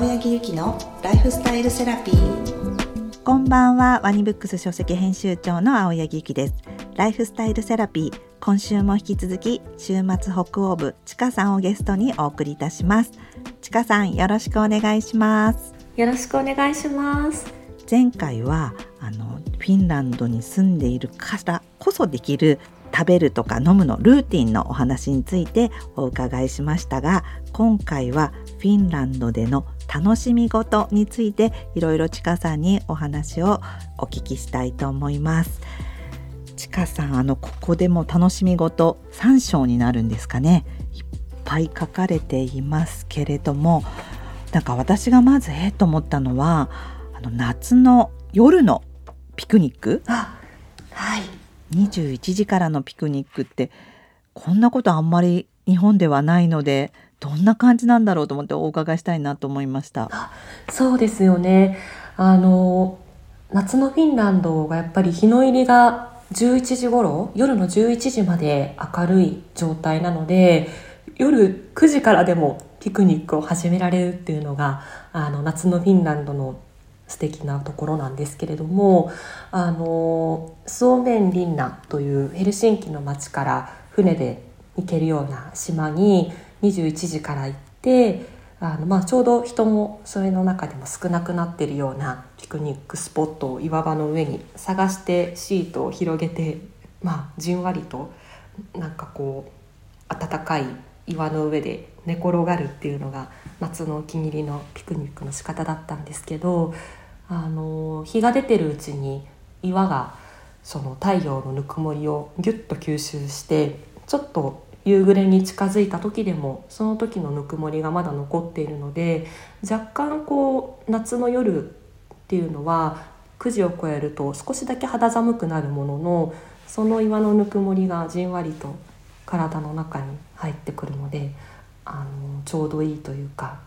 青柳ゆきのライフスタイルセラピー。こんばんは。ワニブックス書籍編集長の青柳ゆきです。ライフスタイルセラピー。今週も引き続き週末北欧部ちかさんをゲストにお送りいたします。ちかさんよろしくお願いします。よろしくお願いします。前回はあのフィンランドに住んでいるからこそできる食べるとか飲むのルーティンのお話についてお伺いしましたが今回はフィンランドでの楽しみ事についていろいろちかさんにお話をお聞きしたいと思います。ちかさんあのここでも楽しみ事3章になるんですかね。いっぱい書かれていますけれどもなんか私がまずええと思ったのはあの夏の夜のピクニック？あはい。21時からのピクニックってこんなことあんまり日本ではないのでどんな感じなんだろうと思ってお伺いしたいなと思いました。そうですよね。あの夏のフィンランドがやっぱり日の入りが11時頃夜の11時まで明るい状態なので夜9時からでもピクニックを始められるっていうのがあの夏のフィンランドの素敵なところなんですけれどもあのスオーメンリンナというヘルシンキの町から船で行けるような島に21時から行ってあの、まあ、ちょうど人もそれの中でも少なくなってるようなピクニックスポットを岩場の上に探してシートを広げて、まあ、じんわりとなんかこう暖かい岩の上で寝転がるっていうのが夏のお気に入りのピクニックの仕方だったんですけどあの日が出てるうちに岩がその太陽のぬくもりをギュッと吸収してちょっと夕暮れに近づいた時でもその時のぬくもりがまだ残っているので若干こう夏の夜っていうのは9時を超えると少しだけ肌寒くなるもののその岩のぬくもりがじんわりと体の中に入ってくるのであのちょうどいいというか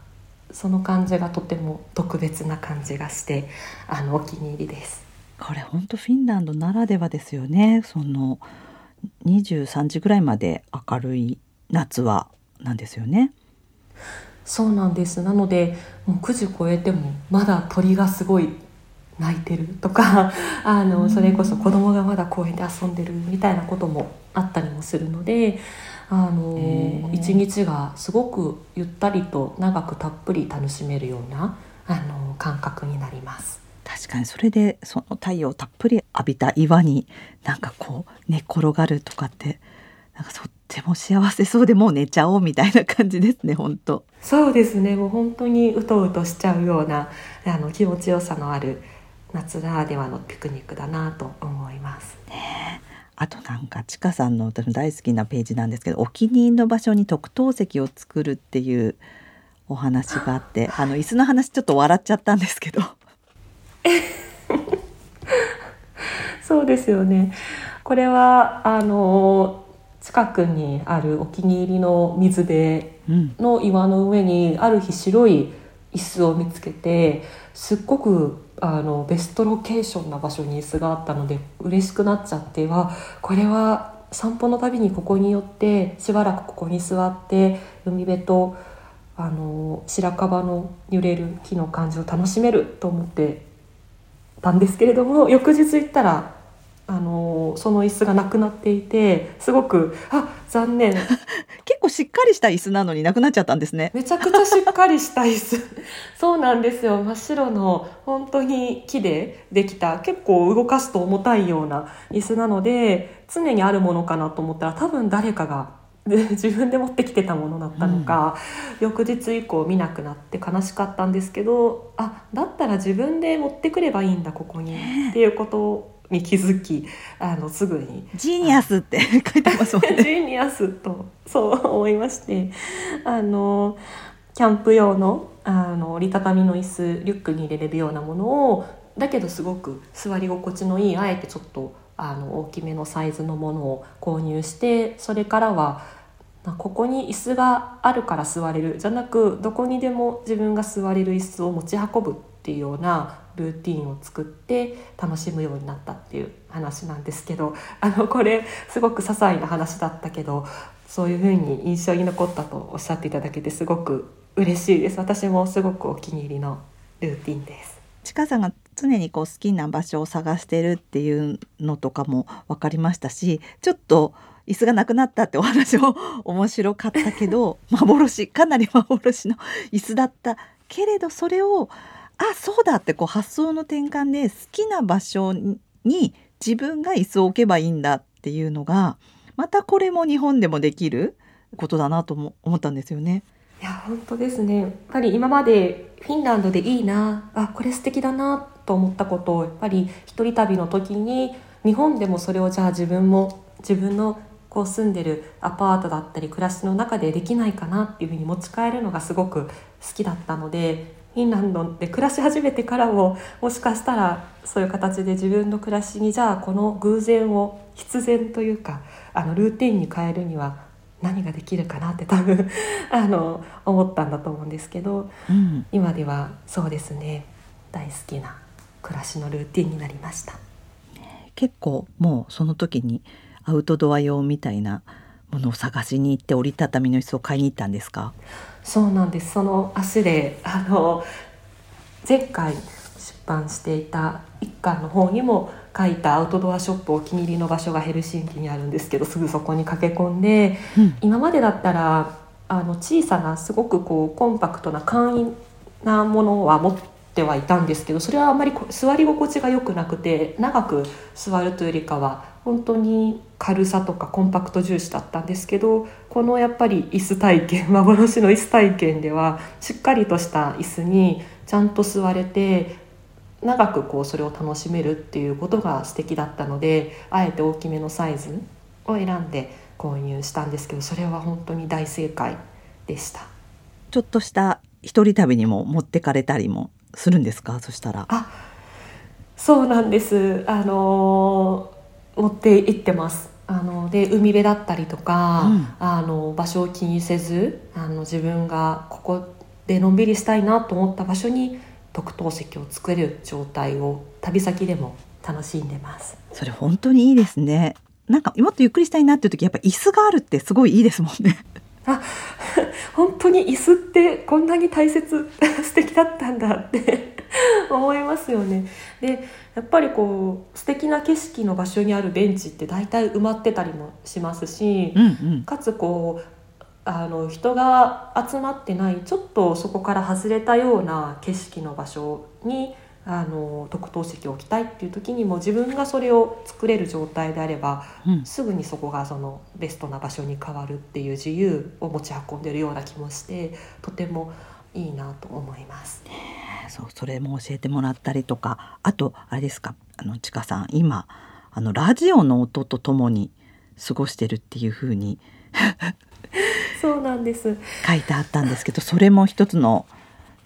その感じがとても特別な感じがしてあのお気に入りです。これ本当フィンランドならではですよねその23時ぐらいまで明るい夏はなんですよね。そうなんです。なのでもう9時超えてもまだ鳥がすごい泣いてるとか あのそれこそ子供がまだ公園で遊んでるみたいなこともあったりもするのであの一日がすごくゆったりと長くたっぷり楽しめるようなあの感覚になります。確かにそれでその太陽をたっぷり浴びた岩になんかこう寝転がるとかってなんかとっても幸せそうでもう寝ちゃおうみたいな感じですね本当そうですねもう本当にうとうとしちゃうようなあの気持ちよさのある夏ならではのピクニックだなと思います。ねあとなんかちかさんの私大好きなページなんですけどお気に入りの場所に特等席を作るっていうお話があってあの椅子の話ちょっと笑っちゃったんですけど そうですよね。これはあの近くにあるお気に入りの水辺の岩の上にある日白い椅子を見つけてすっごくあのベストロケーションな場所に椅子があったので嬉しくなっちゃってはこれは散歩のたびにここに寄ってしばらくここに座って海辺とあの白樺の揺れる木の感じを楽しめると思ってたんですけれども翌日行ったらあのその椅子がなくなっていてすごくあ残念。結構しっかりした椅子なのになくなっちゃったんですね。めちゃくちゃしっかりした椅子。そうなんですよ。真っ白の本当に木でできた結構動かすと重たいような椅子なので常にあるものかなと思ったら多分誰かがで 自分で持ってきてたものだったのか、うん、翌日以降見なくなって悲しかったんですけどあだったら自分で持ってくればいいんだここに、っていうことに気づきあのすぐに「genius」って書いてますもんね。genius とそう思いましてあのキャンプ用のあの折りたたみの椅子リュックに入れれるようなものをだけどすごく座り心地のいいあえてちょっとあの大きめのサイズのものを購入してそれからはここに椅子があるから座れるじゃなくどこにでも自分が座れる椅子を持ち運ぶっていうようなルーティンを作って楽しむようになったっていう話なんですけど あのこれすごく些細な話だったけどそういうふうに印象に残ったとおっしゃっていただけてすごく嬉しいです。私もすごくお気に入りのルーティンです。ちかさんが常にこう好きな場所を探してるっていうのとかも分かりましたしちょっと椅子がなくなったってお話も 面白かったけど 幻かなり 幻の椅子だったけれどそれをあそうだってこう発想の転換で好きな場所に自分が椅子を置けばいいんだっていうのがまたこれも日本でもできることだなとも思ったんですよね。いや本当ですねやっぱり今までフィンランドでいいなあこれ素敵だなと思ったことをやっぱり一人旅の時に日本でもそれをじゃあ自分も自分のこう住んでるアパートだったり暮らしの中でできないかなっていうふうに持ち帰るのがすごく好きだったのでフィンランドで暮らし始めてからももしかしたらそういう形で自分の暮らしにじゃあこの偶然を必然というかあのルーティンに変えるには何ができるかなって多分 あの思ったんだと思うんですけど、うん、今ではそうですね。大好きな暮らしのルーティンになりました。結構もうその時にアウトドア用みたいなものを探しに行って折りたたみの椅子を買いに行ったんですか？そうなんです。その足であの前回出版していた一巻の方にも書いたアウトドアショップお気に入りの場所がヘルシンキにあるんですけどすぐそこに駆け込んで、うん、今までだったらあの小さなすごくこうコンパクトな簡易なものは持ってはいたんですけどそれはあまり座り心地が良くなくて長く座るというよりかは本当に軽さとかコンパクト重視だったんですけどこのやっぱり椅子体験幻の椅子体験ではしっかりとした椅子にちゃんと座れて長くこうそれを楽しめるっていうことが素敵だったのであえて大きめのサイズを選んで購入したんですけどそれは本当に大正解でした。ちょっとした一人旅にも持ってかれたりもするんですか？そしたら。あそうなんです。あの持って行ってます。あので海辺だったりとか、うん、あの場所を気にせずあの自分がここでのんびりしたいなと思った場所に特等席を作る状態を旅先でも楽しんでます。それ本当にいいですね。なんかもっとゆっくりしたいなっていう時やっぱ椅子があるってすごいいいですもんねあ 本当に椅子ってこんなに大切 素敵だったんだって 思いますよね。でやっぱりこう素敵な景色の場所にあるベンチって大体埋まってたりもしますし、うんうん、かつこうあの人が集まってないちょっとそこから外れたような景色の場所にあの特等席を置きたいっていう時にも自分がそれを作れる状態であれば、うん、すぐにそこがそのベストな場所に変わるっていう自由を持ち運んでるような気もしてとてもいいなと思います。そうそれも教えてもらったりとかあとあれですかあのちかさん今あのラジオの音とともに過ごしてるっていうふうに そうなんです書いてあったんですけどそれも一つの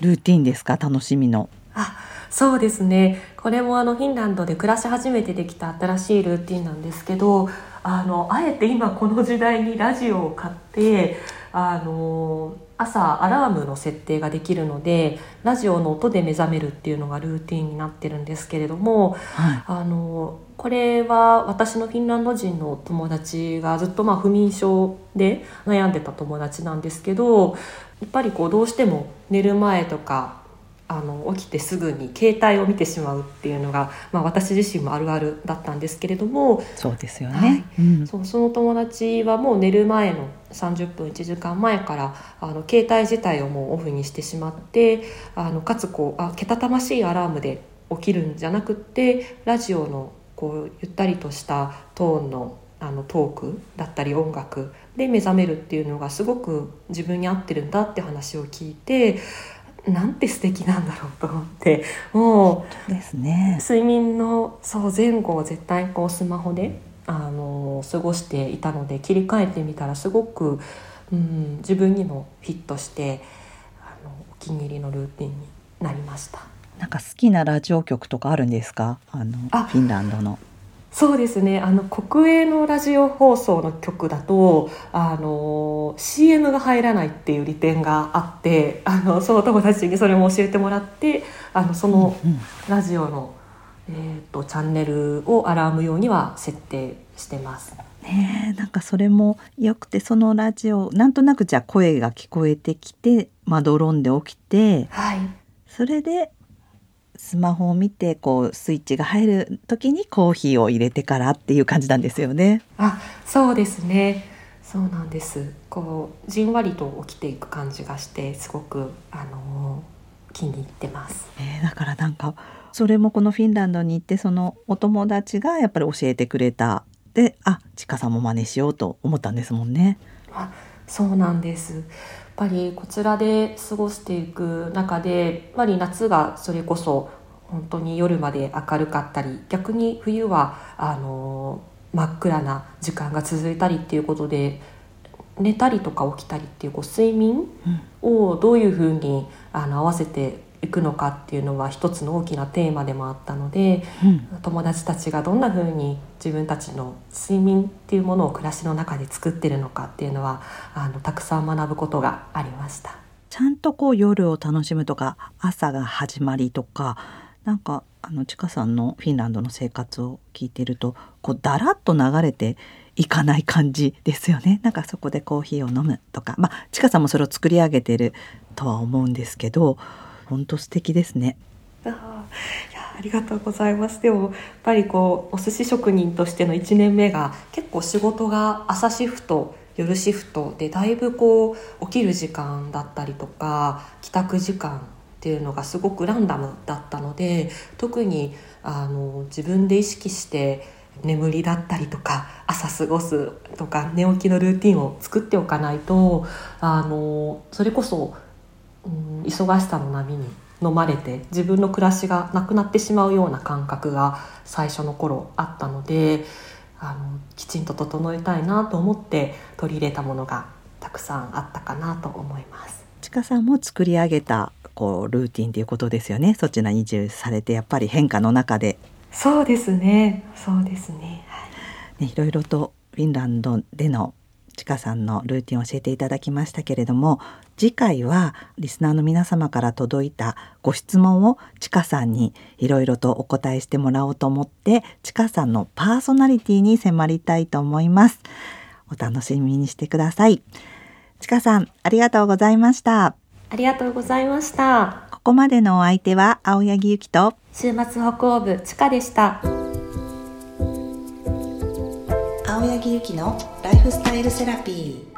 ルーティンですか？楽しみの。あそうですね。これもあのフィンランドで暮らし始めてできた新しいルーティンなんですけどあのあえて今この時代にラジオを買ってあの朝アラームの設定ができるのでラジオの音で目覚めるっていうのがルーティンになってるんですけれども、はい、あのこれは私のフィンランド人の友達がずっとまあ不眠症で悩んでた友達なんですけどやっぱりこうどうしても寝る前とかあの起きてすぐに携帯を見てしまうっていうのが、まあ、私自身もあるあるだったんですけれどもそうですよね、はい。うん、そうその友達はもう寝る前の30分1時間前からあの携帯自体をもうオフにしてしまってあのかつこうあけたたましいアラームで起きるんじゃなくってラジオのこうゆったりとしたトーンのあのトークだったり音楽で目覚めるっていうのがすごく自分に合ってるんだって話を聞いてなんて素敵なんだろうと思ってもうですね睡眠のそう前後を絶対こうスマホであの過ごしていたので切り替えてみたらすごく、うん、自分にもフィットしてあのお気に入りのルーティンになりました。なんか好きなラジオ局とかあるんですか？あのフィンランドの。そうですね。あの国営のラジオ放送の曲だとあの CM が入らないっていう利点があってあのその友達にそれも教えてもらってあのそのラジオの、えーと、チャンネルをアラーム用には設定してます。ねなんかそれもよくてそのラジオなんとなくじゃあ声が聞こえてきてまどろんで起きてはい。それでスマホを見てこうスイッチが入る時にコーヒーを入れてからっていう感じなんですよね。あそうですね。そうなんです。こうじんわりと起きていく感じがしてすごくあの気に入ってます。えーだからなんかそれもこのフィンランドに行ってそのお友達がやっぱり教えてくれた。であちかさんも真似しようと思ったんですもんね。あそうなんですぱりこちらで過ごしていく中でやっぱり夏がそれこそ本当に夜まで明るかったり逆に冬はあの真っ暗な時間が続いたりっていうことで寝たりとか起きたりっていうこう睡眠をどういうふうにあの合わせていくのかっていうのは一つの大きなテーマでもあったのでうん。友達たちがどんな風に自分たちの睡眠っていうものを暮らしの中で作ってるのかっていうのはあのたくさん学ぶことがありました。ちゃんとこう夜を楽しむとか朝が始まりとかなんかあのちかさんのフィンランドの生活を聞いてるとこうだらっと流れていかない感じですよね なんかそこでコーヒーを飲むとかまあちかさんもそれを作り上げてるとは思うんですけど本当素敵ですね。ありがとうございます。でもやっぱりこうお寿司職人としての1年目が結構仕事が朝シフト夜シフトでだいぶこう起きる時間だったりとか帰宅時間っていうのがすごくランダムだったので特にあの自分で意識して眠りだったりとか朝過ごすとか寝起きのルーティンを作っておかないとあのそれこそうん忙しさの波に飲まれて自分の暮らしがなくなってしまうような感覚が最初の頃あったのであのきちんと整えたいなと思って取り入れたものがたくさんあったかなと思います。ちかさんも作り上げたこうルーティンということですよね。そちらに移住されてやっぱり変化の中で。そうですね。そうですね、はい。ね、いろいろとフィンランドでのちかさんのルーティンを教えていただきましたけれども次回はリスナーの皆様から届いたご質問をちかさんにいろいろとお答えしてもらおうと思ってちかさんのパーソナリティに迫りたいと思います。お楽しみにしてください。ちかさんありがとうございました。ありがとうございました。ここまでのお相手は青柳ゆきと。週末北欧部ちかでした。青柳ゆきのライフスタイルセラピー